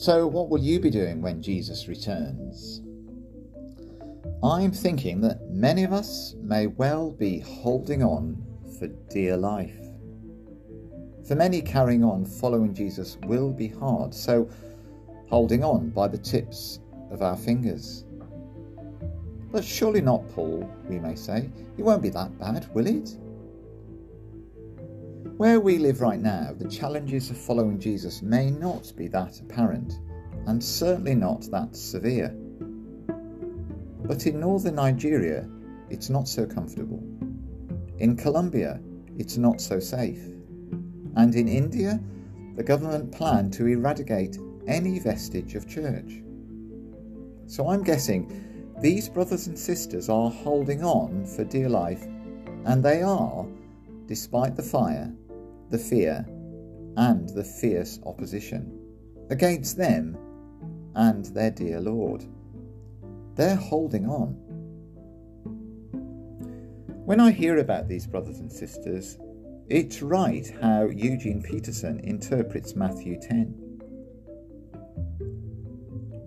So, what will you be doing when Jesus returns? I'm thinking that many of us may well be holding on for dear life. For many, carrying on following Jesus will be hard, so holding on by the tips of our fingers. But surely not, Paul, we may say. It won't be that bad, will it? Where we live right now, the challenges of following Jesus may not be that apparent, and certainly not that severe. But in northern Nigeria, it's not so comfortable. In Colombia, it's not so safe. And in India, the government planned to eradicate any vestige of church. So I'm guessing these brothers and sisters are holding on for dear life, and they are, despite the fire, the fear, and the fierce opposition against them and their dear Lord. They're holding on. When I hear about these brothers and sisters, it's right how Eugene Peterson interprets Matthew 10.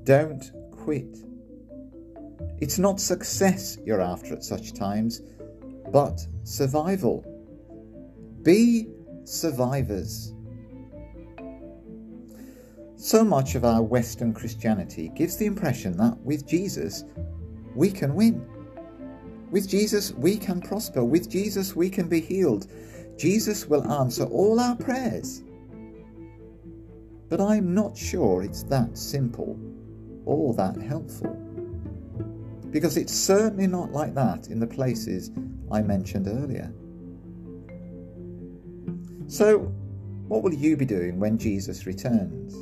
Don't quit. It's not success you're after at such times, but survival. Be survivors. So much of our Western Christianity gives the impression that with Jesus, we can win. With Jesus, we can prosper. With Jesus, we can be healed. Jesus will answer all our prayers. But I'm not sure it's that simple or that helpful. Because it's certainly not like that in the places I mentioned earlier. So, what will you be doing when Jesus returns?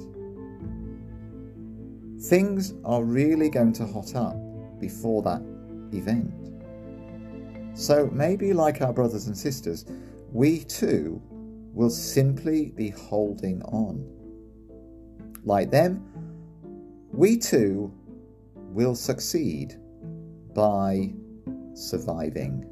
Things are really going to hot up before that event. So maybe, like our brothers and sisters, we too will simply be holding on. Like them, we too will succeed by surviving.